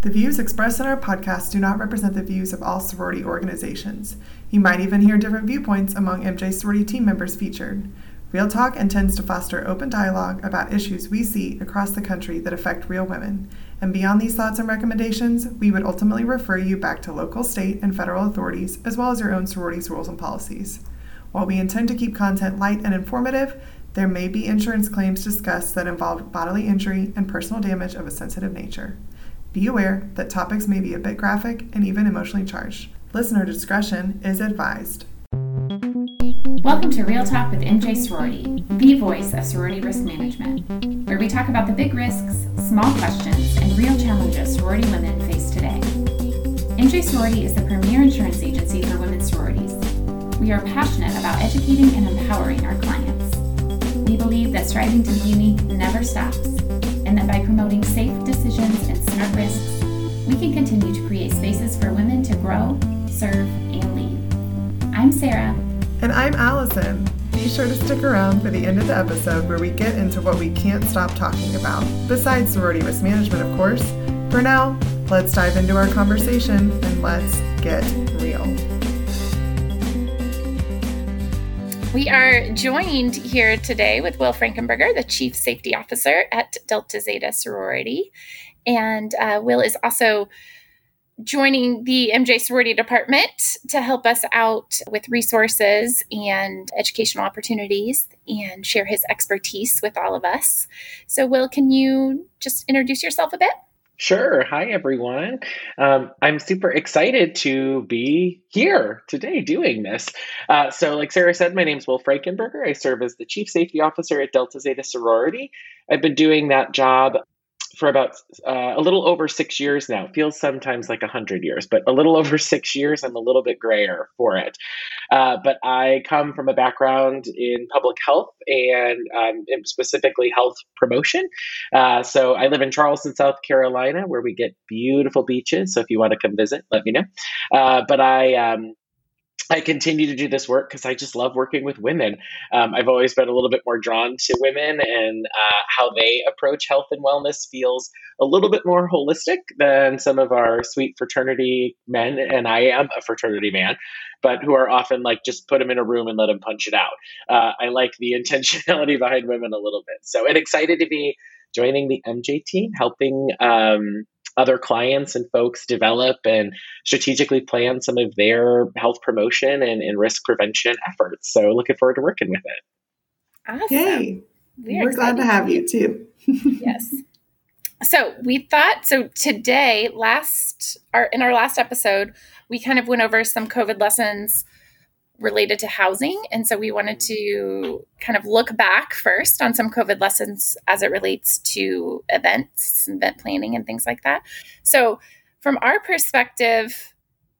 The views expressed in our podcast do not represent the views of all sorority organizations. You might even hear different viewpoints among MJ sorority team members featured. Real Talk intends to foster open dialogue about issues we see across the country that affect real women. And beyond these thoughts and recommendations, we would ultimately refer you back to local, state, and federal authorities, as well as your own sorority's rules and policies. While we intend to keep content light and informative, there may be insurance claims discussed that involve bodily injury and personal damage of a sensitive nature. Be aware that topics may be a bit graphic and even emotionally charged. Listener discretion is advised. Welcome to Real Talk with MJ Sorority, the voice of sorority risk management, where we talk about the big risks, small questions, and real challenges sorority women face today. MJ Sorority is the premier insurance agency for women's sororities. We are passionate about educating and empowering our clients. We believe that striving to be unique never stops and that by promoting safe decisions and smart risks, we can continue to create spaces for women to grow, serve, and lead. I'm Sarah. And I'm Allison. Be sure to stick around for the end of the episode where we get into what we can't stop talking about, besides sorority risk management, of course. For now, let's dive into our conversation and let's get real. We are joined here today with Will Frankenberger, the Chief Safety Officer at Delta Zeta Sorority. And uh, Will is also joining the MJ Sorority Department to help us out with resources and educational opportunities and share his expertise with all of us. So, Will, can you just introduce yourself a bit? Sure. Hi, everyone. Um, I'm super excited to be here today doing this. Uh, so, like Sarah said, my name is Will Frankenberger. I serve as the Chief Safety Officer at Delta Zeta Sorority. I've been doing that job for about uh, a little over six years now. It feels sometimes like a hundred years, but a little over six years. I'm a little bit grayer for it. Uh, but I come from a background in public health and um, specifically health promotion. Uh, so I live in Charleston, South Carolina, where we get beautiful beaches. So if you want to come visit, let me know. Uh, but I um, I continue to do this work because I just love working with women. Um, I've always been a little bit more drawn to women and uh, how they approach health and wellness feels a little bit more holistic than some of our sweet fraternity men. And I am a fraternity man, but who are often like just put them in a room and let them punch it out. Uh, I like the intentionality behind women a little bit. So, and excited to be joining the MJ team, helping um, other clients and folks develop and strategically plan some of their health promotion and, and risk prevention efforts. So looking forward to working with it. Awesome. Yay. We're, We're glad to have you too. yes. So we thought so today, last our in our last episode, we kind of went over some COVID lessons related to housing. And so we wanted to kind of look back first on some COVID lessons as it relates to events, event planning, and things like that. So, from our perspective,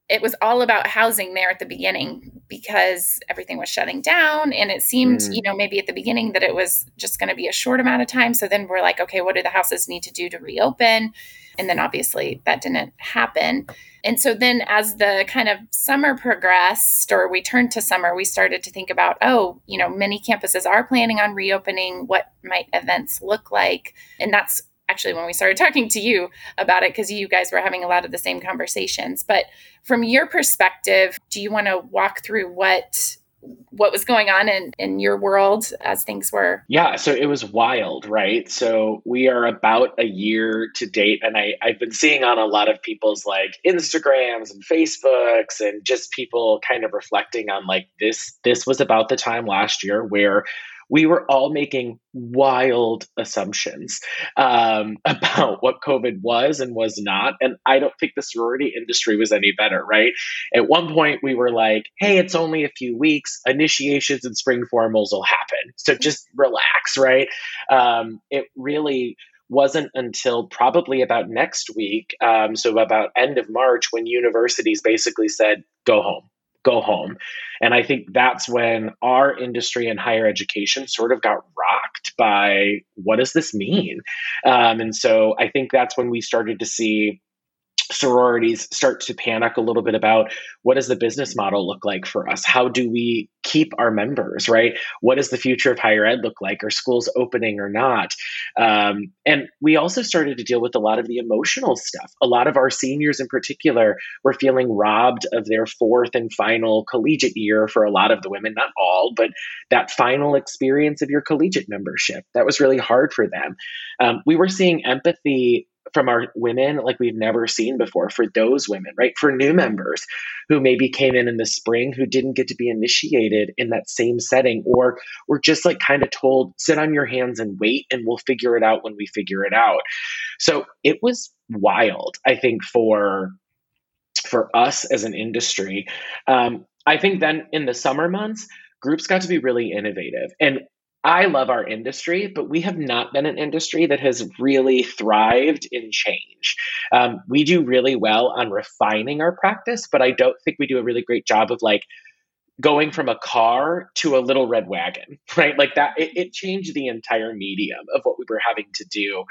it was all about housing there at the beginning because everything was shutting down. And it seemed mm. you know maybe at the beginning that it was just going to be a short amount of time. So then we're like okay what do the houses need to do to reopen? And then obviously that didn't happen. And so then as the kind of summer progressed or we turned to summer we started to think about oh you know many campuses are planning on reopening. What might events look like? And that's actually when we started talking to you about it because you guys were having a lot of the same conversations. But from your perspective do you want to walk through what what was going on in, in your world as things were? Yeah so it was wild right? So we are about a year to date and I, i've been seeing on a lot of people's like instagrams and facebooks and just people kind of reflecting on like this this was about the time last year where we were all making wild assumptions um, about what COVID was and was not. And I don't think the sorority industry was any better, right? At one point, we were like, hey, it's only a few weeks. Initiations and spring formals will happen. So just relax, right? Um, it really wasn't until probably about next week, um, so about end of March, when universities basically said, go home go home. And I think that's when our industry and higher education sort of got rocked by what does this mean? Um, and so I think that's when we started to see sororities start to panic a little bit about what does the business model look like for us? How do we keep our members right? What does the future of higher ed look like? Are schools opening or not? Um, and we also started to deal with a lot of the emotional stuff. A lot of our seniors in particular were feeling robbed of their fourth and final collegiate year for a lot of the women not all but that final experience of your collegiate membership that was really hard for them. Um, we were seeing empathy from our women like we've never seen before for those women, right? For new members who maybe came in in the spring who didn't get to be initiated in that same setting or were just like kind of told, sit on your hands and wait and we'll figure it out when we figure it out. So it was wild, I think, for for us as an industry. Um, I think then in the summer months, groups got to be really innovative. And I love our industry, but we have not been an industry that has really thrived in change. Um, we do really well on refining our practice, but I don't think we do a really great job of like going from a car to a little red wagon, right? Like that, it, it changed the entire medium of what we were having to do.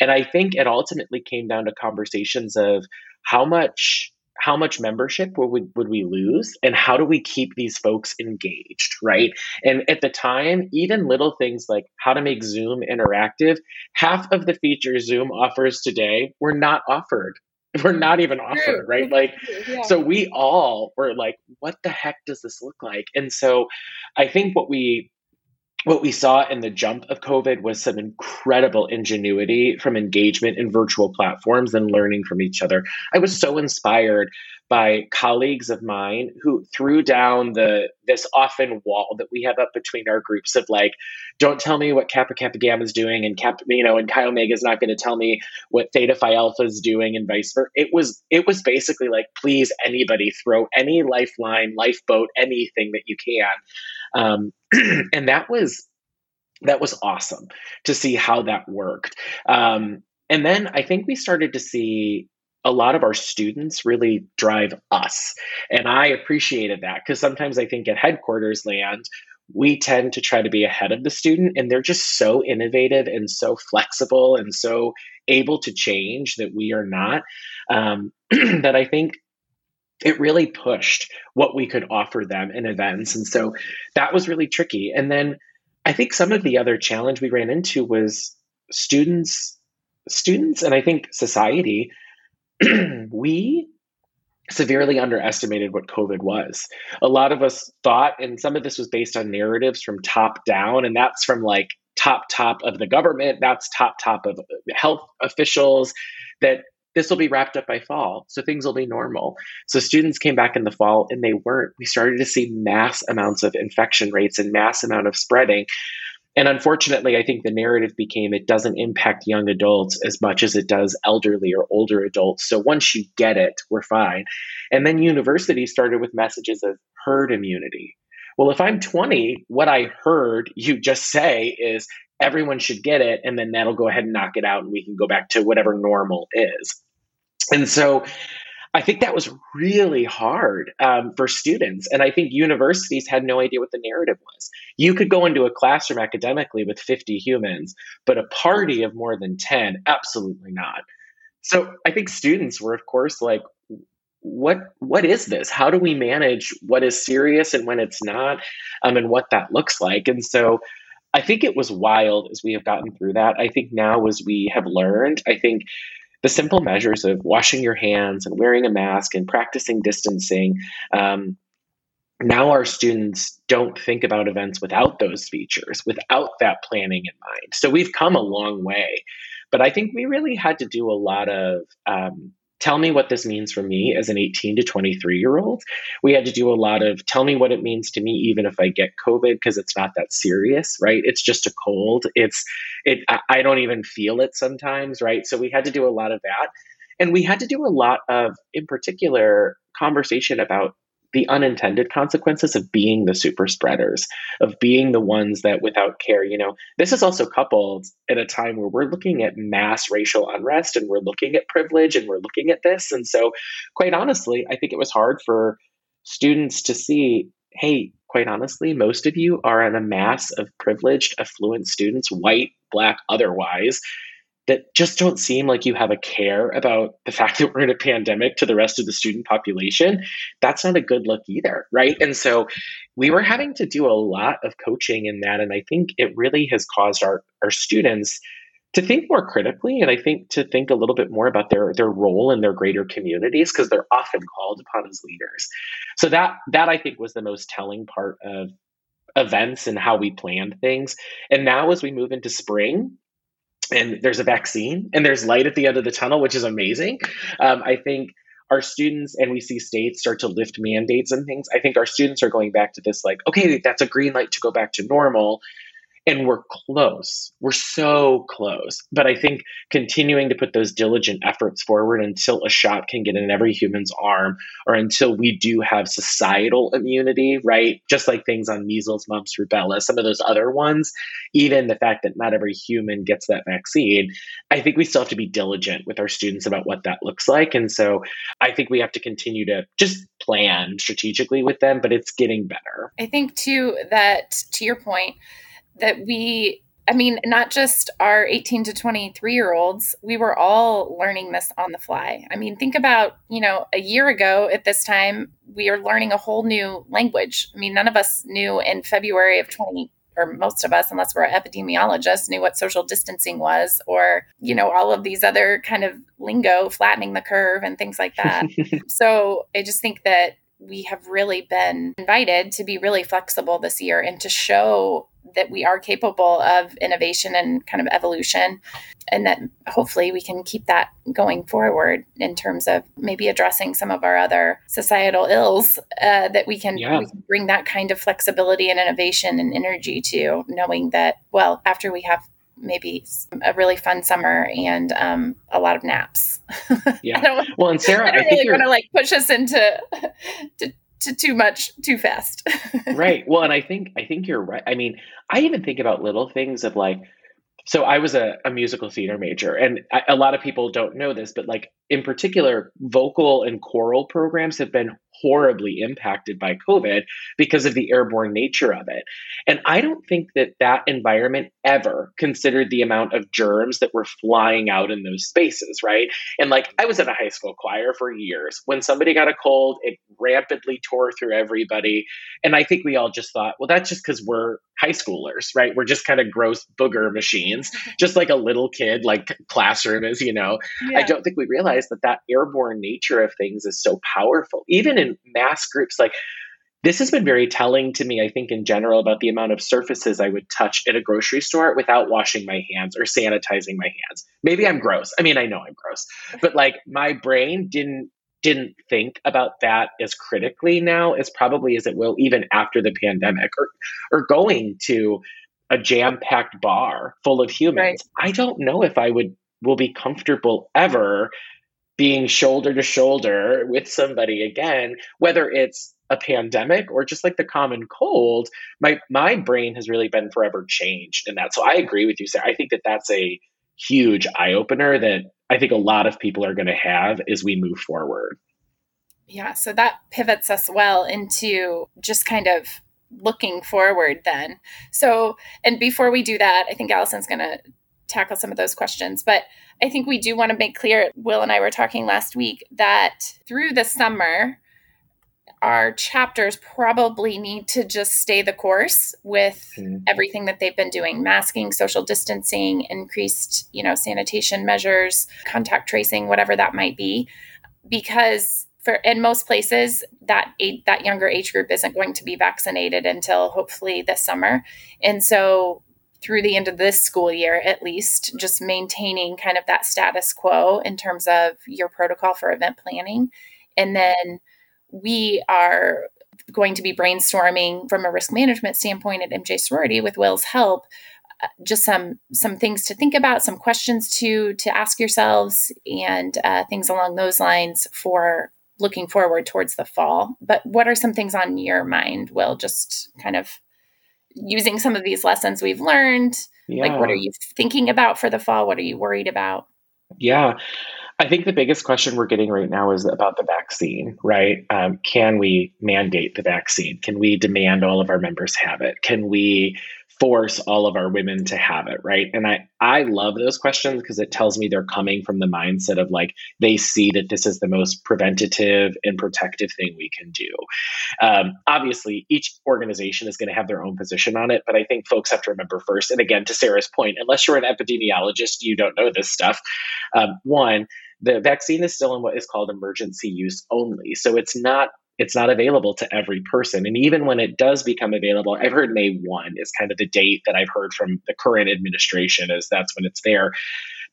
And I think it ultimately came down to conversations of how much how much membership would we, would we lose and how do we keep these folks engaged right? And at the time even little things like how to make zoom interactive half of the features zoom offers today were not offered were not even offered right? Like yeah. so we all were like what the heck does this look like? And so i think what we what we saw in the jump of COVID was some incredible ingenuity from engagement in virtual platforms and learning from each other. I was so inspired by colleagues of mine who threw down the this often wall that we have up between our groups of like, don't tell me what Kappa Kappa Gamma is doing, and Kappa, you know, and Chi Omega is not going to tell me what Theta Phi Alpha is doing, and vice versa. It was it was basically like, please, anybody, throw any lifeline, lifeboat, anything that you can. Um, and that was that was awesome to see how that worked. Um, and then I think we started to see a lot of our students really drive us. And I appreciated that because sometimes I think at headquarters land, we tend to try to be ahead of the student, and they're just so innovative and so flexible and so able to change that we are not. Um, that I think it really pushed what we could offer them in events. And so that was really tricky. And then I think some of the other challenge we ran into was students, students, and I think society, we severely underestimated what COVID was. A lot of us thought, and some of this was based on narratives from top down, and that's from like top top of the government, that's top top of health officials, that this will be wrapped up by fall. So things will be normal. So students came back in the fall and they weren't. We started to see mass amounts of infection rates and mass amount of spreading. And unfortunately, I think the narrative became it doesn't impact young adults as much as it does elderly or older adults. So once you get it, we're fine. And then universities started with messages of herd immunity. Well, if I'm 20, what I heard you just say is everyone should get it, and then that'll go ahead and knock it out, and we can go back to whatever normal is. And so I think that was really hard um, for students. And I think universities had no idea what the narrative was. You could go into a classroom academically with 50 humans, but a party of more than 10, absolutely not. So I think students were, of course, like, what what is this? How do we manage what is serious and when it's not, um, and what that looks like? And so I think it was wild as we have gotten through that. I think now, as we have learned, I think the simple measures of washing your hands and wearing a mask and practicing distancing. Um, now our students don't think about events without those features, without that planning in mind. So we've come a long way. But I think we really had to do a lot of um, tell me what this means for me as an 18 to 23 year old. We had to do a lot of tell me what it means to me, even if I get COVID, because it's not that serious, right? It's just a cold. It's, it, I don't even feel it sometimes, right? So we had to do a lot of that. And we had to do a lot of, in particular, conversation about the unintended consequences of being the super spreaders, of being the ones that without care, you know, this is also coupled at a time where we're looking at mass racial unrest and we're looking at privilege and we're looking at this. And so, quite honestly, I think it was hard for students to see hey, quite honestly, most of you are in a mass of privileged, affluent students, white, black, otherwise. That just don't seem like you have a care about the fact that we're in a pandemic to the rest of the student population, that's not a good look either, right? And so we were having to do a lot of coaching in that. And I think it really has caused our, our students to think more critically and I think to think a little bit more about their their role in their greater communities because they're often called upon as leaders. So that that I think was the most telling part of events and how we planned things. And now as we move into spring, and there's a vaccine and there's light at the end of the tunnel, which is amazing. Um, I think our students and we see states start to lift mandates and things. I think our students are going back to this like, okay, that's a green light to go back to normal and we're close. We're so close. But I think continuing to put those diligent efforts forward until a shot can get in every human's arm or until we do have societal immunity, right? Just like things on measles, mumps, rubella, some of those other ones, even the fact that not every human gets that vaccine, I think we still have to be diligent with our students about what that looks like. And so I think we have to continue to just plan strategically with them, but it's getting better. I think too that to your point, that we I mean, not just our 18 to 23 year olds, we were all learning this on the fly. I mean, think about, you know, a year ago at this time, we are learning a whole new language. I mean, none of us knew in February of 20, or most of us, unless we're epidemiologists, knew what social distancing was, or, you know, all of these other kind of lingo, flattening the curve and things like that. so I just think that we have really been invited to be really flexible this year and to show that we are capable of innovation and kind of evolution and that hopefully we can keep that going forward in terms of maybe addressing some of our other societal ills uh, that we can, yeah. we can bring that kind of flexibility and innovation and energy to knowing that well after we have maybe a really fun summer and um, a lot of naps. Yeah. well, and Sarah, I don't I really want to like push us into to to too much too fast. right. Well, and I think I think you're right. I mean, I even think about little things of like so I was a, a musical theater major, and I, a lot of people don't know this, but like in particular, vocal and choral programs have been horribly impacted by COVID because of the airborne nature of it. And I don't think that that environment ever considered the amount of germs that were flying out in those spaces, right? And like I was in a high school choir for years. When somebody got a cold, it rapidly tore through everybody. And I think we all just thought, well, that's just because we're high schoolers, right? We're just kind of gross booger machines, just like a little kid, like classroom is, you know. Yeah. I don't think we realize that that airborne nature of things is so powerful. Even in mass groups, like this has been very telling to me, I think, in general, about the amount of surfaces I would touch at a grocery store without washing my hands or sanitizing my hands. Maybe I'm gross. I mean, I know I'm gross, but like my brain didn't didn't think about that as critically now as probably as it will even after the pandemic or or going to a jam-packed bar full of humans. Right. I don't know if I would will be comfortable ever being shoulder to shoulder with somebody again, whether it's a pandemic or just like the common cold, my my brain has really been forever changed in that. So I agree with you, Sarah. I think that that's a huge eye opener that I think a lot of people are going to have as we move forward. Yeah, so that pivots us well into just kind of looking forward then. So, and before we do that, I think Allison's going to tackle some of those questions. But I think we do want to make clear, Will and I were talking last week, that through the summer, our chapters probably need to just stay the course with mm-hmm. everything that they've been doing masking social distancing increased you know sanitation measures contact tracing whatever that might be because for in most places that that younger age group isn't going to be vaccinated until hopefully this summer and so through the end of this school year at least just maintaining kind of that status quo in terms of your protocol for event planning. And then we are going to be brainstorming from a risk management standpoint at MJ Sorority with Will's help uh, just some some things to think about some questions to to ask yourselves and uh, things along those lines for looking forward towards the fall. But what are some things on your mind will just kind of using some of these lessons we've learned yeah. like what are you thinking about for the fall what are you worried about yeah I think the biggest question we're getting right now is about the vaccine, right? Um, can we mandate the vaccine? Can we demand all of our members have it? Can we force all of our women to have it right? And i i love those questions because it tells me they're coming from the mindset of like they see that this is the most preventative and protective thing we can do. Um, obviously each organization is going to have their own position on it but i think folks have to remember first and again to sarah's point unless you're an epidemiologist you don't know this stuff. Um, one the vaccine is still in what is called emergency use only. So it's not it's not available to every person. And even when it does become available, I've heard May 1 is kind of the date that I've heard from the current administration is that's when it's there.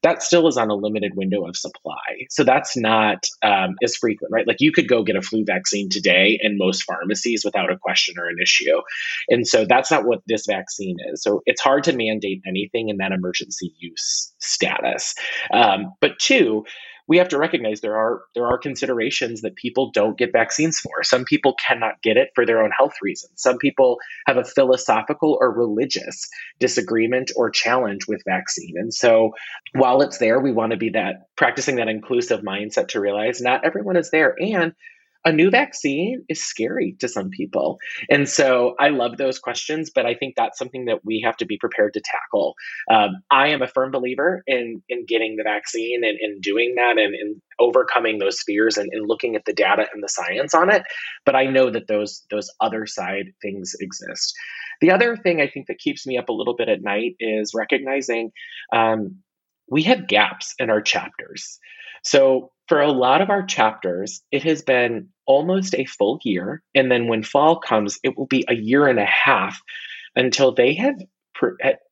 That still is on a limited window of supply. So that's not um, as frequent, right? Like you could go get a flu vaccine today in most pharmacies without a question or an issue. And so that's not what this vaccine is. So it's hard to mandate anything in that emergency use status. Um, but two, we have to recognize there are there are considerations that people don't get vaccines for. Some people cannot get it for their own health reasons. Some people have a philosophical or religious disagreement or challenge with vaccine. And so while it's there, we want to be that practicing that inclusive mindset to realize not everyone is there and a new vaccine is scary to some people. And so I love those questions, but I think that's something that we have to be prepared to tackle. Um, I am a firm believer in, in getting the vaccine and, and doing that and, and overcoming those fears and, and looking at the data and the science on it. But I know that those, those other side things exist. The other thing I think that keeps me up a little bit at night is recognizing um, we have gaps in our chapters. So for a lot of our chapters, it has been almost a full year. And then when fall comes, it will be a year and a half until they have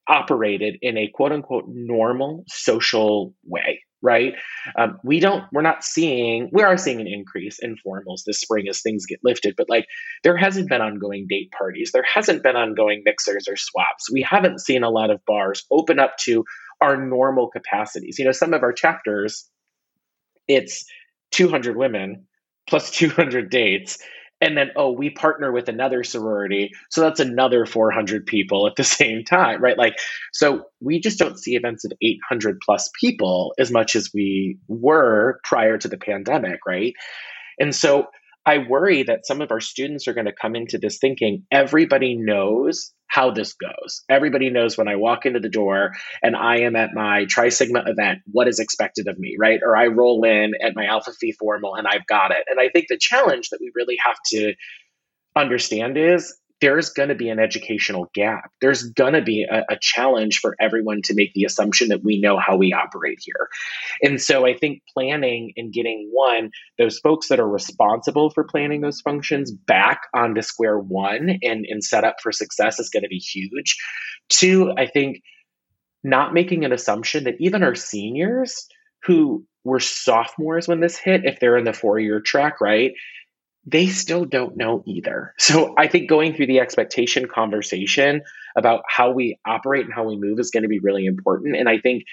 operated in a quote unquote normal social way right um, we don't we're not seeing we are seeing an increase in formals this spring as things get lifted but like there hasn't been ongoing date parties there hasn't been ongoing mixers or swaps we haven't seen a lot of bars open up to our normal capacities you know some of our chapters it's 200 women plus 200 dates. And then oh we partner with another sorority. So that's another 400 people at the same time right? Like so we just don't see events of 800 plus people as much as we were prior to the pandemic right? And so I worry that some of our students are going to come into this thinking everybody knows how this goes. Everybody knows when I walk into the door and I am at my Tri Sigma event, what is expected of me, right? Or I roll in at my Alpha Phi formal and I've got it. And I think the challenge that we really have to understand is there's going to be an educational gap. There's going to be a, a, challenge for everyone to make the assumption that we know how we operate here. And so I think planning and getting one, those folks that are responsible for planning those functions back onto square one and, and set up for success is going to be huge. Two, I think not making an assumption that even our seniors who were sophomores when this hit, if they're in the four year track, right? They still don't know either. So I think going through the expectation conversation about how we operate and how we move is going to be really important. And I think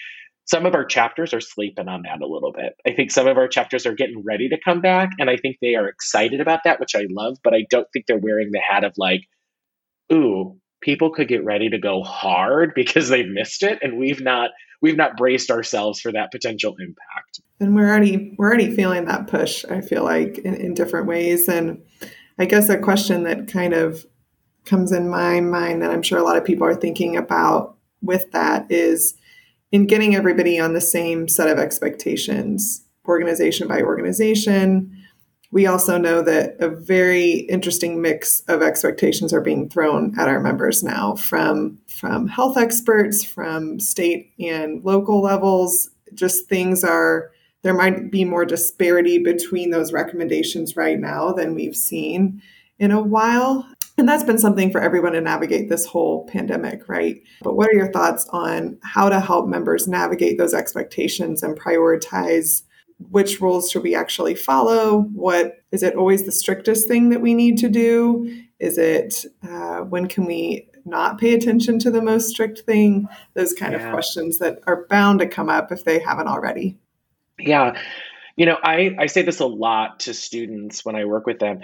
some of our chapters are sleeping on that a little bit. I think some of our chapters are getting ready to come back, and I think they are excited about that, which I love, but I don't think they're wearing the hat of like, ooh, people could get ready to go hard because they've missed it and we've not we've not braced ourselves for that potential impact. And we're already we're already feeling that push i feel like in, in different ways. And i guess a question that kind of comes in my mind that i'm sure a lot of people are thinking about with that is in getting everybody on the same set of expectations organization by organization we also know that a very interesting mix of expectations are being thrown at our members now from from health experts from state and local levels. Just things are there might be more disparity between those recommendations right now than we've seen in a while. And that's been something for everyone to navigate this whole pandemic right? But what are your thoughts on how to help members navigate those expectations and prioritize which rules should we actually follow? What is it always the strictest thing that we need to do? Is it uh, when can we not pay attention to the most strict thing? Those kind yeah. of questions that are bound to come up if they haven't already. Yeah. You know, I, I say this a lot to students when I work with them.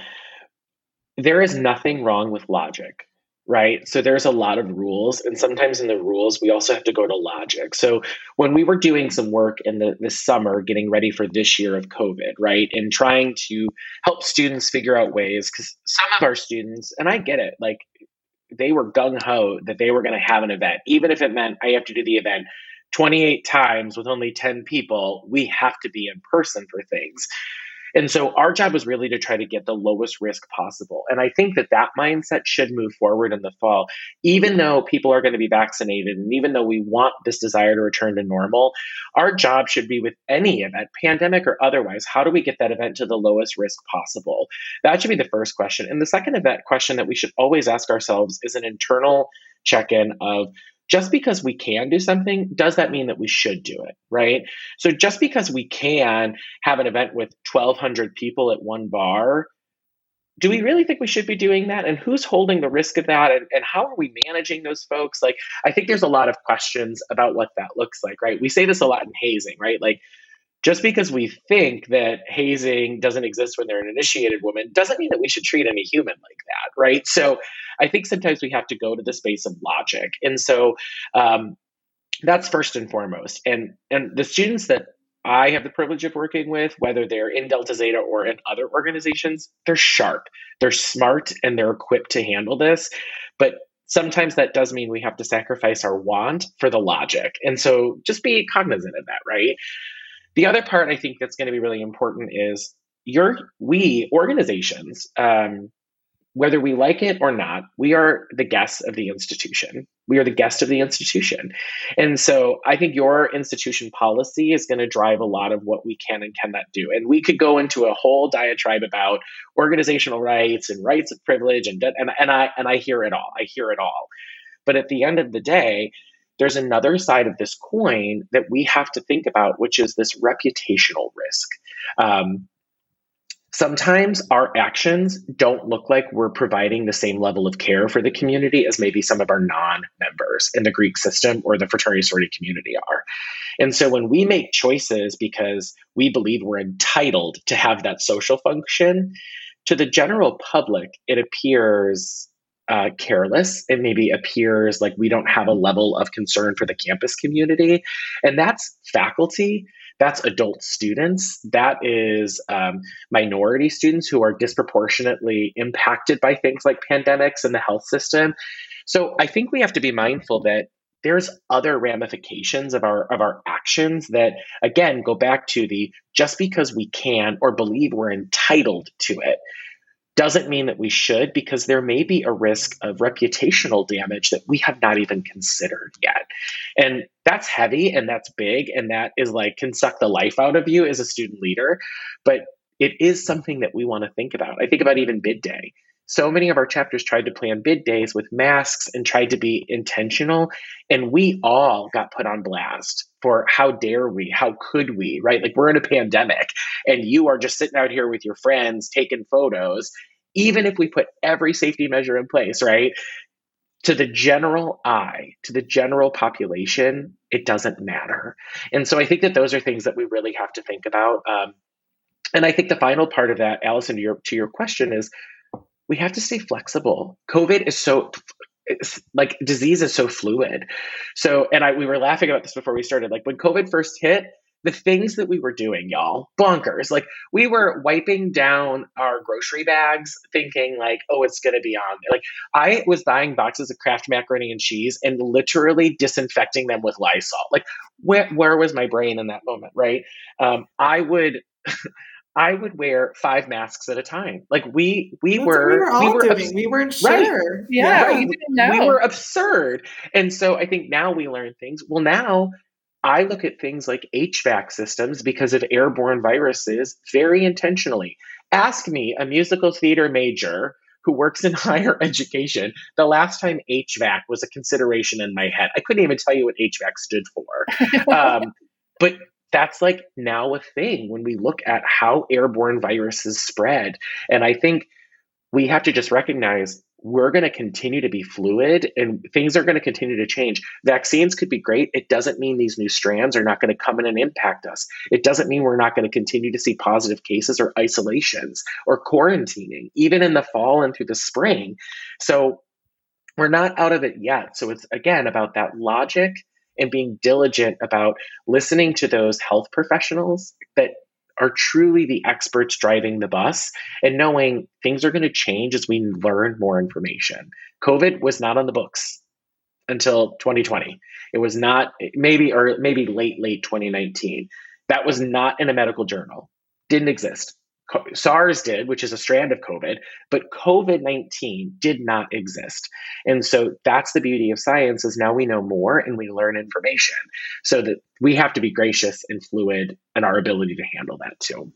There is nothing wrong with logic right? So there's a lot of rules, and sometimes in the rules, we also have to go to logic. So when we were doing some work in the, the summer, getting ready for this year of COVID, right, and trying to help students figure out ways, because some of our students, and I get it, like they were gung ho that they were going to have an event, even if it meant I have to do the event 28 times with only 10 people. We have to be in person for things. And so our job was really to try to get the lowest risk possible. And I think that that mindset should move forward in the fall, even though people are going to be vaccinated and even though we want this desire to return to normal, our job should be with any event, pandemic or otherwise, how do we get that event to the lowest risk possible? That should be the first question. And the second event question that we should always ask ourselves is an internal check in of just because we can do something, does that mean that we should do it? Right. So just because we can have an event with 1,200 people at one bar, do we really think we should be doing that? And who's holding the risk of that? And, and how are we managing those folks? Like, I think there's a lot of questions about what that looks like, right? We say this a lot in hazing, right? Like, just because we think that hazing doesn't exist when they're an initiated woman doesn't mean that we should treat any human like that, right? So I think sometimes we have to go to the space of logic. And so um, that's first and foremost. And and the students that I have the privilege of working with, whether they're in Delta Zeta or in other organizations, they're sharp, they're smart, and they're equipped to handle this. But sometimes that does mean we have to sacrifice our want for the logic. And so just be cognizant of that, right? The other part I think that's going to be really important is your we organizations um, whether we like it or not, we are the guests of the institution. We are the guest of the institution. And so I think your institution policy is going to drive a lot of what we can and cannot do. And we could go into a whole diatribe about organizational rights and rights of privilege and and, and I and I hear it all. I hear it all. But at the end of the day, there's another side of this coin that we have to think about, which is this reputational risk. Um, sometimes our actions don't look like we're providing the same level of care for the community as maybe some of our non-members in the greek system or the fraternity sorority community are and so when we make choices because we believe we're entitled to have that social function to the general public it appears uh, careless. It maybe appears like we don't have a level of concern for the campus community. And that's faculty, that's adult students, that is um, minority students who are disproportionately impacted by things like pandemics and the health system. So I think we have to be mindful that there's other ramifications of our of our actions that again go back to the just because we can or believe we're entitled to it doesn't mean that we should because there may be a risk of reputational damage that we have not even considered yet. And that's heavy and that's big and that is like can suck the life out of you as a student leader, but it is something that we want to think about. I think about even bid day. So many of our chapters tried to plan bid days with masks and tried to be intentional. And we all got put on blast for how dare we? How could we? Right? Like we're in a pandemic and you are just sitting out here with your friends taking photos. Even if we put every safety measure in place, right? To the general eye, to the general population, it doesn't matter. And so I think that those are things that we really have to think about. Um, and I think the final part of that, Allison, to your, to your question is we have to stay flexible. COVID is so like disease is so fluid. So, and I we were laughing about this before we started. Like when COVID first hit, the things that we were doing, y'all, bonkers. Like we were wiping down our grocery bags, thinking like, oh, it's gonna be on. Like I was buying boxes of Kraft macaroni and cheese and literally disinfecting them with Lysol. Like where where was my brain in that moment, right? Um, I would. I would wear five masks at a time. Like we we That's were what we were all we were doing. abs- we weren't Right. sure. Yeah, Right. you didn't know. we were absurd. And so I think now we learn things. Well, now I look at things like HVAC systems because of airborne viruses very intentionally. Ask me, a musical theater major who works in higher education, the last time HVAC was a consideration in my head. I couldn't even tell you what HVAC stood for. Um, but that's like now a thing when we look at how airborne viruses spread. And I think we have to just recognize we're going to continue to be fluid and things are going to continue to change. Vaccines could be great. It doesn't mean these new strands are not going to come in and impact us. It doesn't mean we're not going to continue to see positive cases or isolations or quarantining, even in the fall and through the spring. So we're not out of it yet. So it's again about that logic and being diligent about listening to those health professionals that are truly the experts driving the bus and knowing things are going to change as we learn more information. COVID was not on the books until 2020. It was not maybe or maybe late late 2019. That was not in a medical journal. Didn't exist. SARS did, which is a strand of COVID, but COVID 19 did not exist. And so that's the beauty of science is now we know more and we learn information so that we have to be gracious and fluid in our ability to handle that too.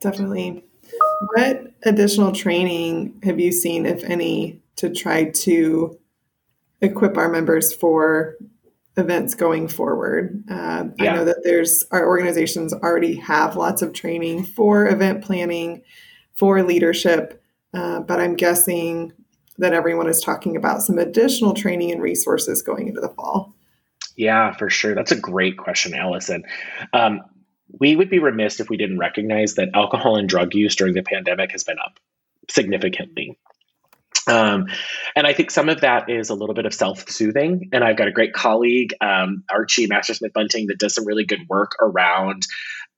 Definitely. What additional training have you seen, if any, to try to equip our members for events going forward. Uh, yeah. I know that there's our organizations already have lots of training for event planning, for leadership, uh, but I'm guessing that everyone is talking about some additional training and resources going into the fall. Yeah, for sure. That's a great question, Allison. Um, we would be remiss if we didn't recognize that alcohol and drug use during the pandemic has been up significantly. Um, and I think some of that is a little bit of self soothing. And I've got a great colleague, um, Archie Mastersmith Bunting, that does some really good work around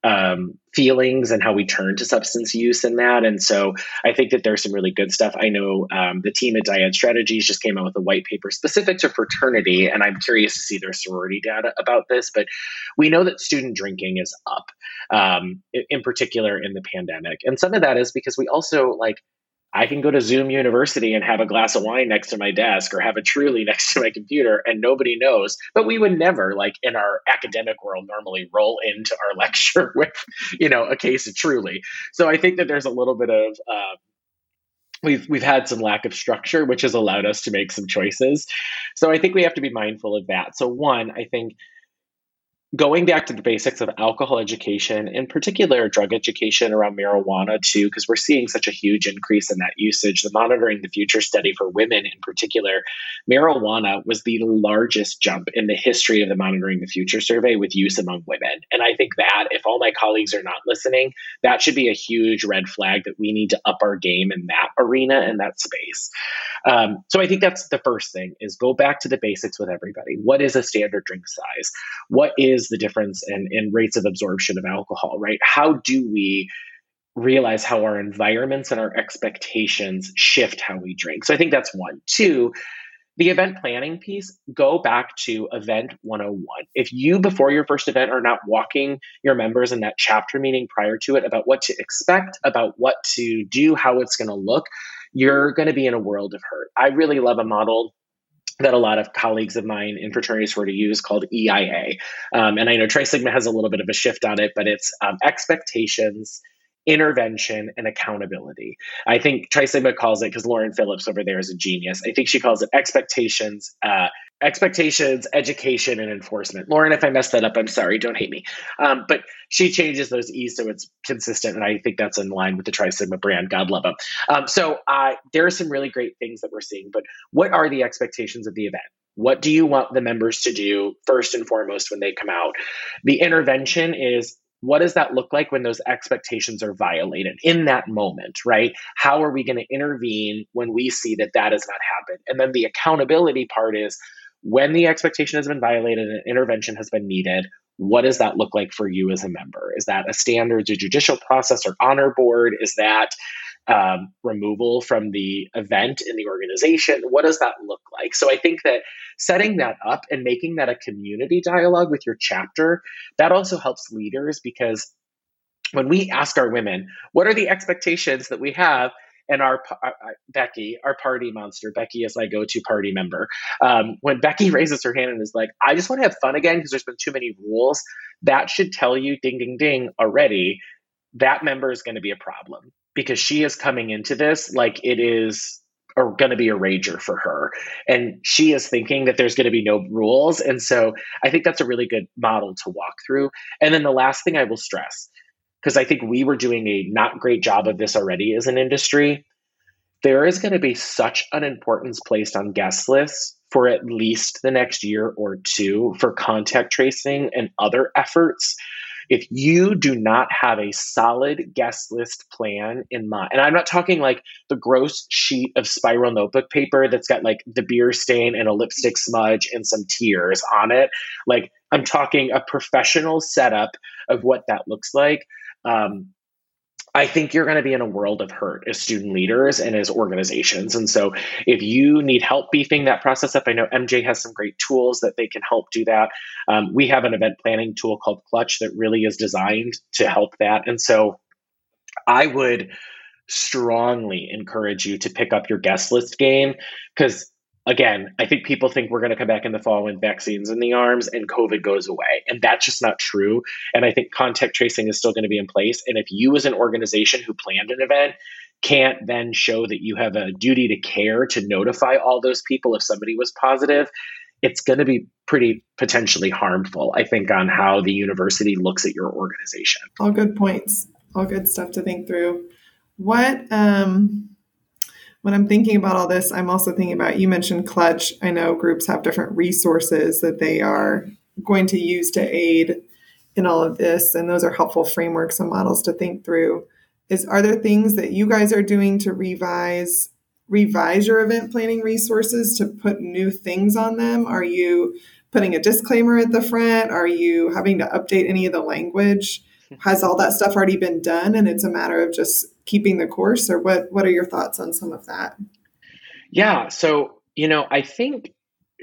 um, feelings and how we turn to substance use and that. And so I think that there's some really good stuff. I know um, the team at Dyad Strategies just came out with a white paper specific to fraternity, and I'm curious to see their sorority data about this. But we know that student drinking is up, um, in particular in the pandemic. And some of that is because we also like I can go to Zoom University and have a glass of wine next to my desk or have a truly next to my computer and nobody knows. But we would never, like in our academic world, normally roll into our lecture with, you know, a case of truly. So I think that there's a little bit of, uh, we've we've had some lack of structure which has allowed us to make some choices so i think we have to be mindful of that so one i think going back to the basics of alcohol education, in particular drug education around marijuana, too, because we're seeing such a huge increase in that usage. The Monitoring the Future study for women, in particular, marijuana was the largest jump in the history of the Monitoring the Future survey with use among women. And I think that if all my colleagues are not listening, that should be a huge red flag that we need to up our game in that arena and that space. Um, so I think that's the first thing is go back to the basics with everybody. What is a standard drink size? What is the difference in, in rates of absorption of alcohol, right? How do we realize how our environments and our expectations shift how we drink? So I think that's one. Two, the event planning piece, go back to event 101. If you, before your first event, are not walking your members in that chapter meeting prior to it about what to expect, about what to do, how it's going to look, you're going to be in a world of hurt. I really love a model that a lot of colleagues of mine in fraternities were to use called EIA. Um, and I know Tri Sigma has a little bit of a shift on it, but it's um, expectations, intervention, and accountability. I think Trisigma calls it, because Lauren Phillips over there is a genius, I think she calls it expectations, uh, expectations, education, and enforcement. Lauren, if I messed that up, I'm sorry. Don't hate me. Um, but she changes those E's so it's consistent, and I think that's in line with the Trisigma brand. God love them. Um, so uh, there are some really great things that we're seeing. But what are the expectations of the event? What do you want the members to do first and foremost when they come out? The intervention is what does that look like when those expectations are violated in that moment, right? How are we going to intervene when we see that that has not happened? And then the accountability part is when the expectation has been violated and intervention has been needed, what does that look like for you as a member? Is that a standard judicial process or honor board? Is that um, removal from the event in the organization? What does that look like? So I think that setting that up and making that a community dialogue with your chapter, that also helps leaders because when we ask our women, what are the expectations that we have and our uh, uh, Becky, our party monster, Becky is my go-to party member. Um, when Becky raises her hand and is like, "I just want to have fun again because there's been too many rules," that should tell you, ding, ding, ding, already. That member is going to be a problem because she is coming into this like it is going to be a rager for her. And she is thinking that there's going to be no rules. And so I think that's a really good model to walk through. And then the last thing I will stress because I think we were doing a not great job of this already as an industry. There is going to be such an importance placed on guest lists for at least the next year or two for contact tracing and other efforts. If you do not have a solid guest list plan in mind, and I'm not talking like the gross sheet of spiral notebook paper that's got like the beer stain and a lipstick smudge and some tears on it. Like I'm talking a professional setup of what that looks like um, I think you're going to be in a world of hurt as student leaders and as organizations. And so, if you need help beefing that process up, I know MJ has some great tools that they can help do that. Um, we have an event planning tool called Clutch that really is designed to help that. And so, I would strongly encourage you to pick up your guest list game because again, I think people think we're going to come back in the fall with vaccines in the arms and COVID goes away. And that's just not true. And I think contact tracing is still going to be in place. And if you, as an organization who planned an event, can't then show that you have a duty to care to notify all those people if somebody was positive, it's going to be pretty potentially harmful, I think, on how the university looks at your organization. All good points. All good stuff to think through. What, um, when I'm thinking about all this, I'm also thinking about you mentioned Clutch. I know groups have different resources that they are going to use to aid in all of this, and those are helpful frameworks and models to think through. Is are there things that you guys are doing to revise revise your event planning resources to put new things on them? Are you putting a disclaimer at the front? Are you having to update any of the language? Has all that stuff already been done and it's a matter of just keeping the course or what what are your thoughts on some of that? Yeah so you know i think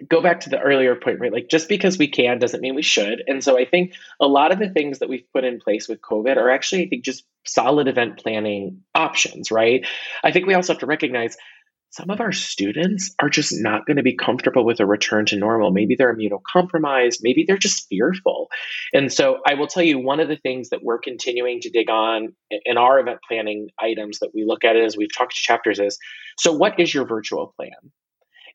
go back to the earlier point right like just because we can doesn't mean we should and so i think a lot of the things that we've put in place with covid are actually i think just solid event planning options right? I think we also have to recognize some of our students are just not going to be comfortable with a return to normal. Maybe they're immunocompromised, maybe they're just fearful. And so I will tell you one of the things that we're continuing to dig on in our event planning items that we look at as we've talked to chapters is so what is your virtual plan?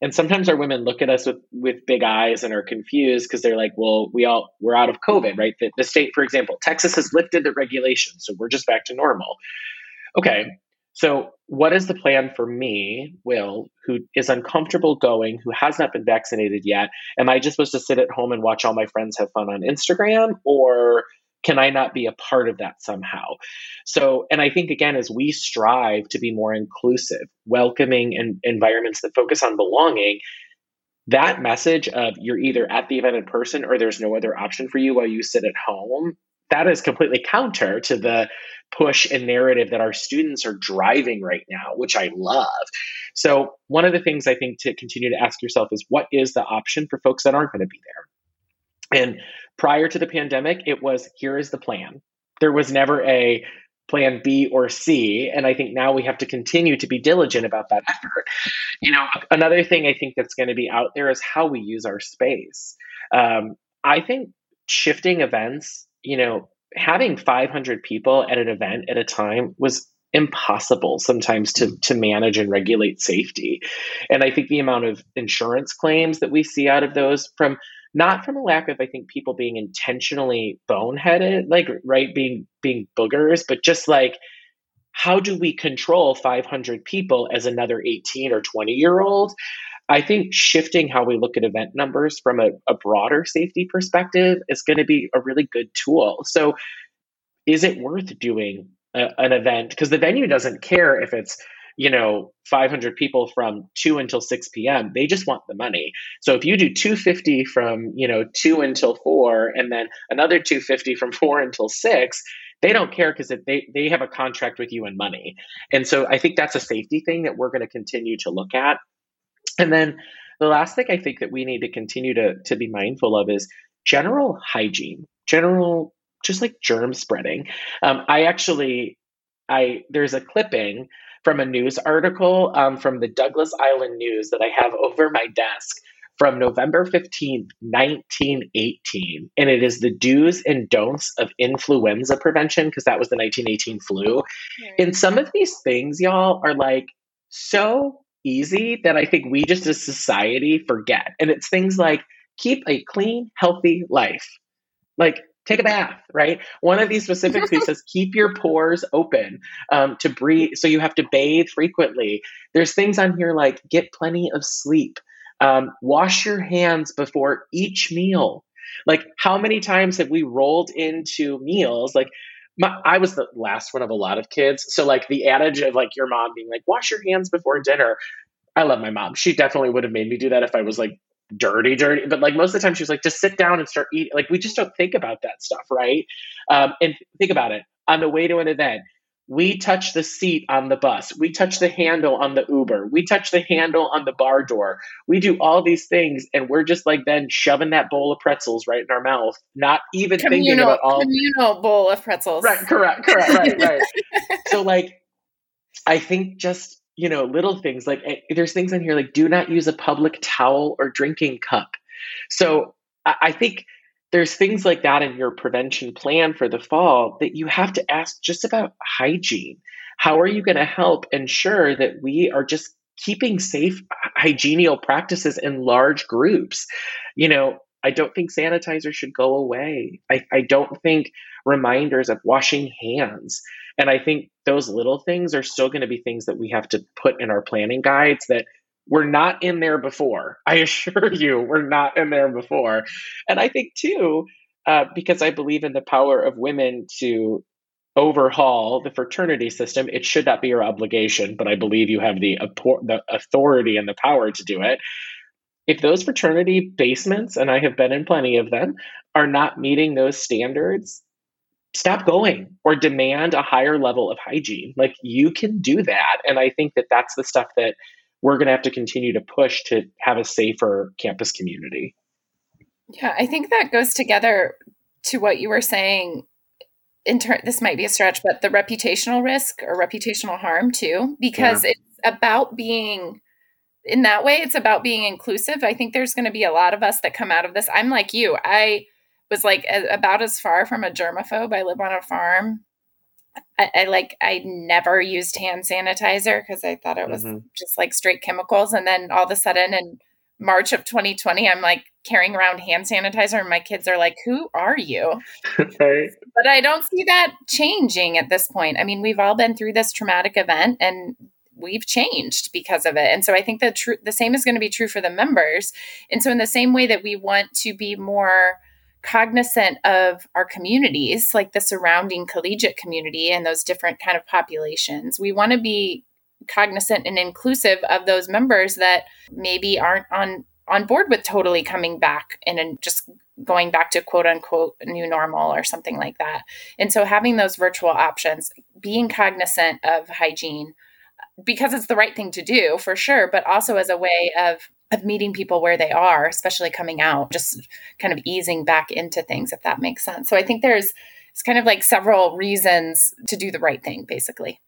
And sometimes our women look at us with, with big eyes and are confused because they're like, well, we all we're out of COVID, right? The, the state, for example, Texas has lifted the regulations, so we're just back to normal. Okay, so, what is the plan for me, Will, who is uncomfortable going, who has not been vaccinated yet? Am I just supposed to sit at home and watch all my friends have fun on Instagram? Or can I not be a part of that somehow? So, and I think again, as we strive to be more inclusive, welcoming, and environments that focus on belonging, that message of you're either at the event in person or there's no other option for you while you sit at home that is completely counter to the push and narrative that our students are driving right now, which I love. So, one of the things I think to continue to ask yourself is what is the option for folks that aren't going to be there? And prior to the pandemic, it was here is the plan. There was never a plan B or C. And I think now we have to continue to be diligent about that effort. You know, another thing I think that's going to be out there is how we use our space. Um, I think shifting events you know, having 500 people at an event at a time was impossible sometimes to to manage and regulate safety. And I think the amount of insurance claims that we see out of those from not from a lack of I think people being intentionally boneheaded, like right being being boogers, but just like how do we control 500 people as another 18 or 20 year old? I think shifting how we look at event numbers from a, a broader safety perspective is going to be a really good tool. So, is it worth doing a, an event? Because the venue doesn't care if it's you know 500 people from 2 until 6 p.m they just want the money so if you do 250 from you know 2 until 4 and then another 250 from 4 until 6 they don't care because they, they have a contract with you and money and so i think that's a safety thing that we're going to continue to look at and then the last thing I think that we need to continue to, to be mindful of is general hygiene, general, just like germ spreading. Um, I actually, I there's a clipping from a news article um, from the Douglas Island News that I have over my desk from November 15th, 1918. And it is the do's and don'ts of influenza prevention, because that was the 1918 flu. And some of these things, y'all, are like so easy that I think we just as society forget. And it's things like keep a clean, healthy life. Like take a bath, right? One of these specific things says keep your pores open um, to breathe. So you have to bathe frequently. There's things on here like get plenty of sleep, um, wash your hands before each meal. Like how many times have we rolled into meals like my, I was the last one of a lot of kids. So like the adage of like your mom being like, wash your hands before dinner. I love my mom. She definitely would have made me do that if I was like dirty, dirty. But like most of the time she was like, just sit down and start eating. Like we just don't think about that stuff, right? Um, and think about it. on the way to an event. We touch the seat on the bus. We touch the handle on the Uber. We touch the handle on the bar door. We do all these things, and we're just like then shoving that bowl of pretzels right in our mouth, not even communal, thinking about all communal bowl of pretzels. Right, correct, correct, right, right. so like, I think just you know little things like eh, there's things in here like do not use a public towel or drinking cup. So I, I think there's things like that in your prevention plan for the fall that you have to ask just about hygiene. How are you going to help ensure that we are just keeping safe hygienial practices in large groups? You know, I don't think sanitizer should go away. I, I don't think reminders of washing hands. And I think those little things are still going to be things that we have to put in our planning guides that we're not in there before. I assure you, we're not in there before. And I think, too, uh, because I believe in the power of women to overhaul the fraternity system, it should not be your obligation, but I believe you have the, the authority and the power to do it. If those fraternity basements, and I have been in plenty of them, are not meeting those standards, stop going or demand a higher level of hygiene. Like you can do that. And I think that that's the stuff that we're going to have to continue to push to have a safer campus community. Yeah, I think that goes together to what you were saying. In turn, this might be a stretch, but the reputational risk or reputational harm too, because yeah. it's about being in that way. It's about being inclusive. I think there's going to be a lot of us that come out of this. I'm like you. I was like about as far from a germaphobe. I live on a farm I, I, like I never used hand sanitizer because I thought it was mm-hmm. just like straight chemicals. And then all of a sudden in March of 2020, I'm like carrying around hand sanitizer, and my kids are like, "Who are you?" right. But I don't see that changing at this point. I mean, we've all been through this traumatic event, and we've changed because of it. And so I think the true the same is going to be true for the members. And so in the same way that we want to be more cognizant of our communities like the surrounding collegiate community and those different kind of populations. We want to be cognizant and inclusive of those members that maybe aren't on on board with totally coming back and just going back to quote unquote new normal or something like that. And so having those virtual options being cognizant of hygiene because it's the right thing to do for sure but also as a way of of meeting people where they are, especially coming out, just kind of easing back into things, if that makes sense. So I think there's it's kind of like several reasons to do the right thing, basically.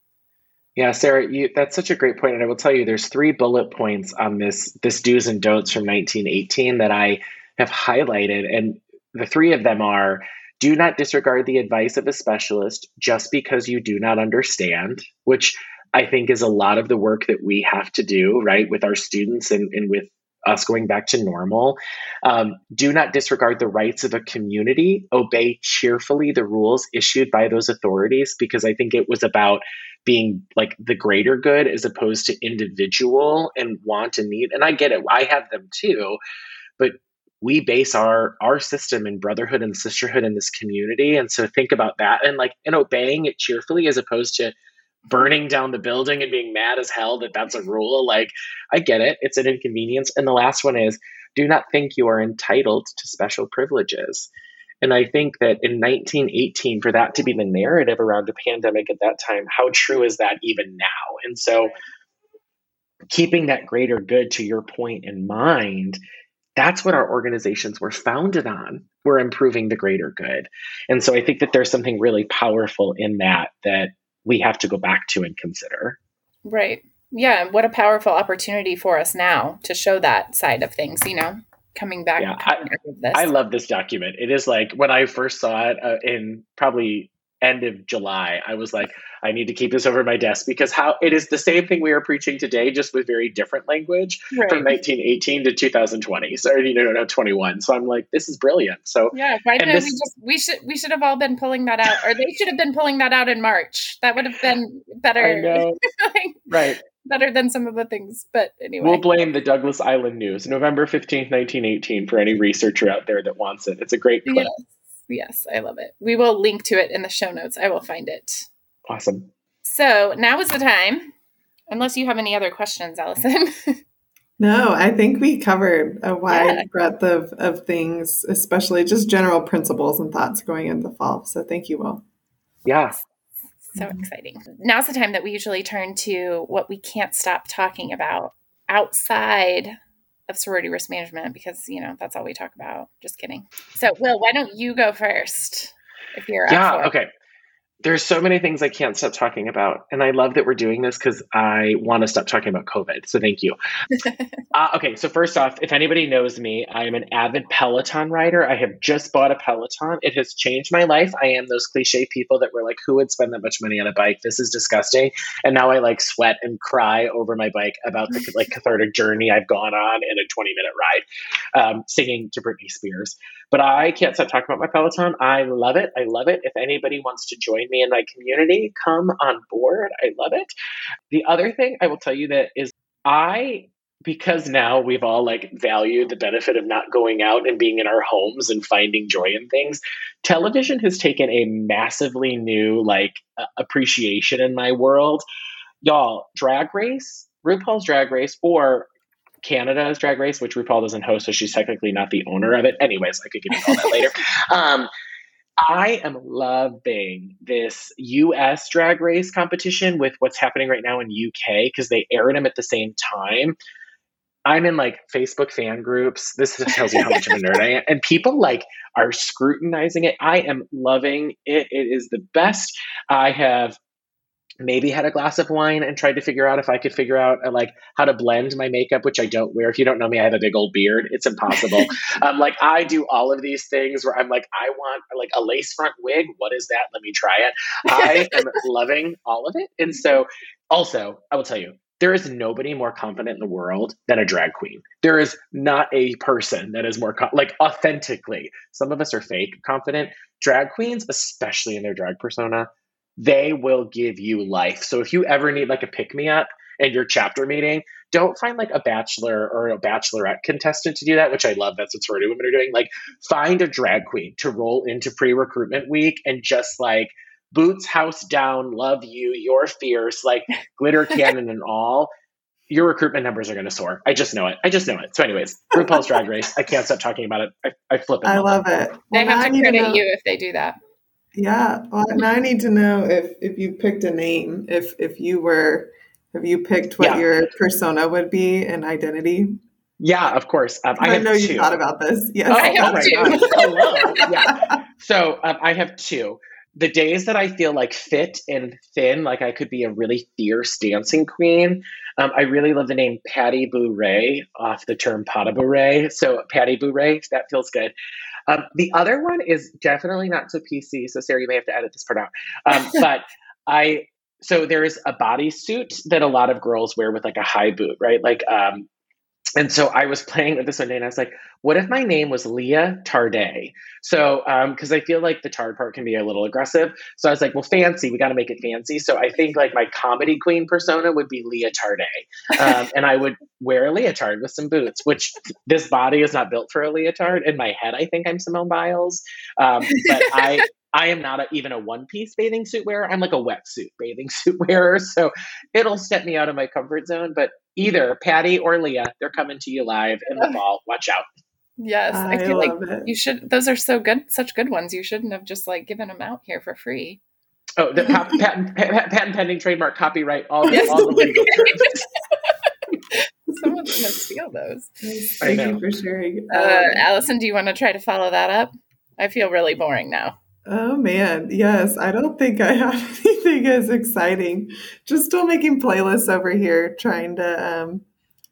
Yeah, Sarah, you, that's such a great point, and I will tell you, there's three bullet points on this this do's and don'ts from 1918 that I have highlighted, and the three of them are: do not disregard the advice of a specialist just because you do not understand, which I think is a lot of the work that we have to do, right, with our students and, and with us going back to normal. Um, do not disregard the rights of a community. Obey cheerfully the rules issued by those authorities because I think it was about being like the greater good as opposed to individual and want and need. And I get it, I have them too, but we base our our system in brotherhood and sisterhood in this community and so think about that and like and obeying it cheerfully as opposed to burning down the building and being mad as hell that that's a rule. Like, I get it. It's an inconvenience. And the last one is do not think you are entitled to special privileges. And I think that in 1918, for that to be the narrative around a pandemic at that time, how true is that even now? And so, keeping that greater good to your point in mind, that's what our organizations were founded on. We're improving the greater good. And so I think that there's something really powerful in that that we have to go back to and consider. Right. Yeah. What a powerful opportunity for us now to show that side of things, you know, coming back. Yeah, I, I, love this document. It is like when I first saw it uh, in probably end of July, I was like, I need to keep this over my desk because how it is the same thing we are preaching today, just with very different language right. from 1918 to 2020. So you know, no, 21. So I'm like, this is brilliant. So yeah, why did this, we just we should we should have all been pulling that out, or they should have been pulling that out in March. That would have been better. like, right. Better than some of the things, but anyway. We'll blame the Douglas Island News, November 15th, 1918, for any researcher out there that wants it. It's a great clip. Yes, yes, I love it. We will link to it in the show notes. I will find it. Awesome. So now is the time, unless you have any other questions, Allison. no, I think we covered a wide yeah. breadth of, of things, especially just general principles and thoughts going into the fall. So thank you, Will. Yeah. So mm-hmm. exciting. Now's the time that we usually turn to what we can't stop talking about outside of sorority risk management because, you know, that's all we talk about. Just kidding. So, Will, why don't you go first if you're Yeah, okay there's so many things I can't stop talking about. And I love that we're doing this because I want to stop talking about COVID. So thank you. uh, okay, so first off, if anybody knows me, I am an avid Peloton rider. I have just bought a Peloton. It has changed my life. I am those cliche people that were like, who would spend that much money on a bike? This is disgusting. And now I like sweat and cry over my bike about the like cathartic journey I've gone on in a 20 minute ride, um, singing to Britney Spears. But I can't stop talking about my Peloton. I love it. I love it. If anybody wants to join me in my community, come on board. I love it. The other thing I will tell you that is I because now we've all like valued the benefit of not going out and being in our homes and finding joy in things television has taken a massively new like uh, appreciation in my world y'all drag race rupaul's drag race or Canada's Drag Race, which RuPaul doesn't host, so she's technically not the owner of it. Anyways, I could give you all that later. Um, I am loving this US Drag Race competition with what's happening right now in UK because they aired them at the same time. I'm in like Facebook fan groups. This tells you how much of a nerd I am. And people like are scrutinizing it. I am loving it. It is the best. I have maybe had a glass of wine and tried to figure out if I could figure out uh, like how to blend my makeup, which I don't wear. If you don't know me, I have a big old beard. It's impossible. um, like I do all of these things where I'm like, I want like a lace front wig. What is that? Let me try it. I am loving all of it. And so also, I will tell you, there is nobody more confident in the world than a drag queen. There is not a person that is more co- like authentically. Some of us are fake confident. Drag queens, especially in their drag persona, they will give you life. So if you ever need like a pick me up in your chapter meeting, don't find like a bachelor or a bachelorette contestant to do that, which I love. That's what sorority women are doing. Like find a drag queen to roll into pre recruitment week and just like boots house down, love you, you're fierce, like glitter cannon and all. Your recruitment numbers are going to soar. I just know it. I just know it. So, anyways, RuPaul's Drag Race. I can't stop talking about it. I, I flip it. I love it. Well, they have to credit you if they do that. Yeah. Well, now I need to know if if you picked a name, if if you were, have you picked what yeah. your persona would be and identity? Yeah, of course. Um, I, I know you thought about this. Yes. Oh, I have oh two. Hello. yeah. So um, I have two. The days that I feel like fit and thin, like I could be a really fierce dancing queen, um, I really love the name Patty Boo off the term pas de bourrée. So Patty Boo that feels good. Um, the other one is definitely not so PC. So Sarah, you may have to edit this part out. Um, but I so there is a bodysuit that a lot of girls wear with like a high boot, right? Like um, and so I was playing with this one day and I was like, what if my name was Leah Tarday? So, because um, I feel like the tard part can be a little aggressive. So I was like, well, fancy, we got to make it fancy. So I think like my comedy queen persona would be Leah Tarday. Um, and I would wear a leotard with some boots, which this body is not built for a leotard. In my head, I think I'm Simone Biles. Um, but I, I am not a, even a one piece bathing suit wearer. I'm like a wetsuit bathing suit wearer. So it'll step me out of my comfort zone. But either Patty or Leah, they're coming to you live in the fall. Watch out. Yes, I, I feel like it. you should. Those are so good, such good ones. You shouldn't have just like given them out here for free. Oh, the patent, patent, patent pending, trademark, copyright, all, the, yes. all the legal terms. Someone's gonna steal those. Thank you for sharing. Uh, um, Allison, do you want to try to follow that up? I feel really boring now. Oh man, yes. I don't think I have anything as exciting. Just still making playlists over here, trying to um,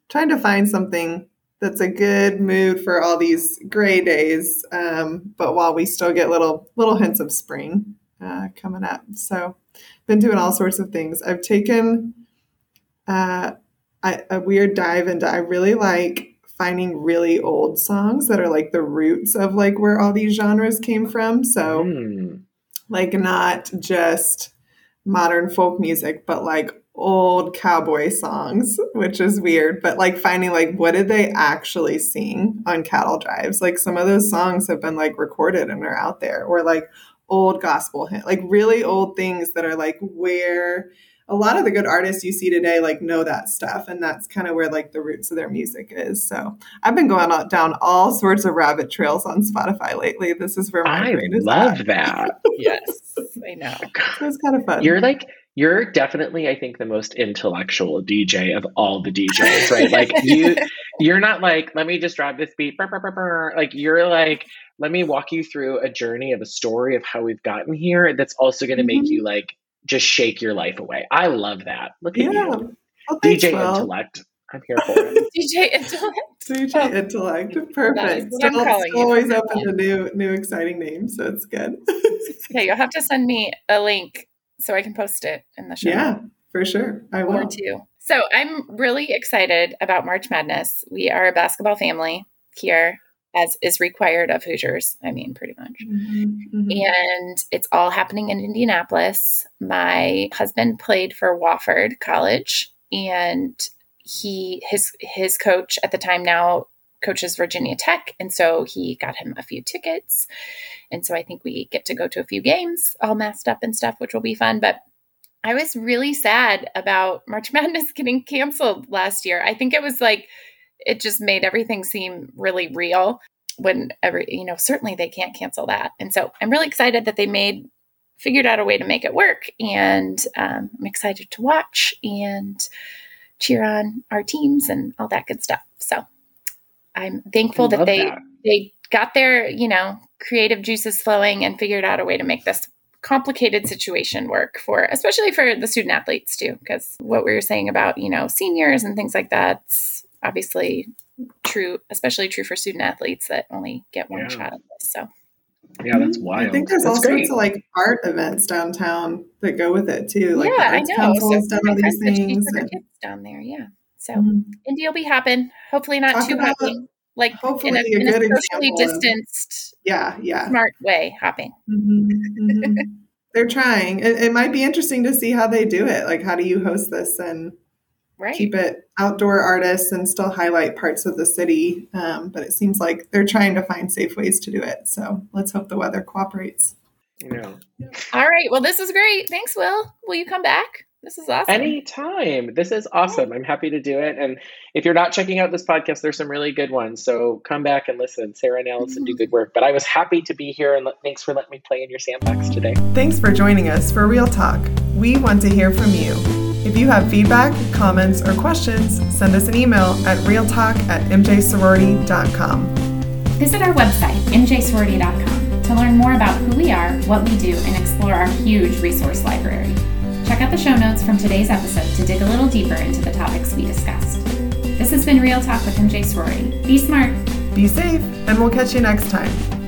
trying to find something that's a good mood for all these gray days. Um, but while we still get little little hints of spring uh, coming up, so been doing all sorts of things. I've taken uh, weird dive into. I really like finding really old songs that are like the roots of like where all these genres came from. So mm. like not just modern folk music, but like old cowboy songs, which is weird, but like finding like what did they actually sing on cattle drives? Like some of those songs have been like recorded and are out there or like old gospel hit, like really old things that are like where a lot of the good artists you see today like know that stuff and that's kind of where like the roots of their music is so i've been going out, down all sorts of rabbit trails on spotify lately this is where my I brain is love at. that. yes, I know. so it's kind of fun You're like you're definitely I think the most intellectual DJ of all the DJs, right? Like you you're not like let me just drop this beat brr, brr, brr, brr. like you're like let me walk you through a journey of a story of how we've gotten here that's also going to make Mhm. you like just shake your life away. I love that. Look at yeah you. well, thanks, DJ Will. intellect. I'm here for it. DJ Intellect. DJ Oh. intellect, That is perfect. what I'm Still, calling still you. always open to new, new exciting name, so it's good. Okay, you'll have to send me a link so I can post it in the show. yeah, for sure. I or will. two. So I'm really excited about March Madness. We are a basketball family here, as is required of Hoosiers. I mean, pretty much. Mhm, mhm. And it's all happening in Indianapolis. My husband played for Wofford College, and he his his coach at the time now coaches Virginia Tech, and so he got him a few tickets. And so I think we get to go to a few games, all masked up and stuff, which will be fun. But I was really sad about March Madness getting canceled last year. I think it was like it just made everything seem really real when every you know certainly they can't cancel that. And so i'm really excited that they made figured out a way to make it work. And um, i'm excited to watch and cheer on our teams and all that good stuff. So i'm thankful that they that. they got their you know creative juices flowing and figured out a way to make this complicated situation work for especially for the student athletes too because what we were saying about you know seniors and things like that's obviously true especially true for student athletes that only get one Yeah. shot at this so Yeah, that's wild. I think there's that's all great. sorts of like art events downtown that go with it too. Like yeah the i know Council so done all these friend said she things. and- kids down there yeah so Mhm. indy will be hopping hopefully not Talk too about hopping like hopefully in a, a in a socially example of- distanced Yeah, yeah. smart way hopping Mhm, mhm. They're trying. It, it might be interesting to see how they do it. Like, how do you host this and right keep it outdoor artists and still highlight parts of the city? Um, but it seems like they're trying to find safe ways to do it. So let's hope the weather cooperates. You know. all right well this is great thanks will will you come back this is awesome Anytime. This is awesome. I'm happy to do it. And if you're not checking out this podcast, there's some really good ones. So come back and listen. Sarah and Allison do good work. But I was happy to be here and let- thanks for letting me play in your sandbox today. Thanks for joining us for Real Talk. We want to hear from you. If you have feedback, comments, or questions, send us an email at realtalk at mjsorority.com. Visit our website, mjsorority.com, to learn more about who we are, what we do, and explore our huge resource library. Check out the show notes from today's episode to dig a little deeper into the topics we discussed. This has been Real Talk with MJ Sorority. Be smart. Be safe, and we'll catch you next time.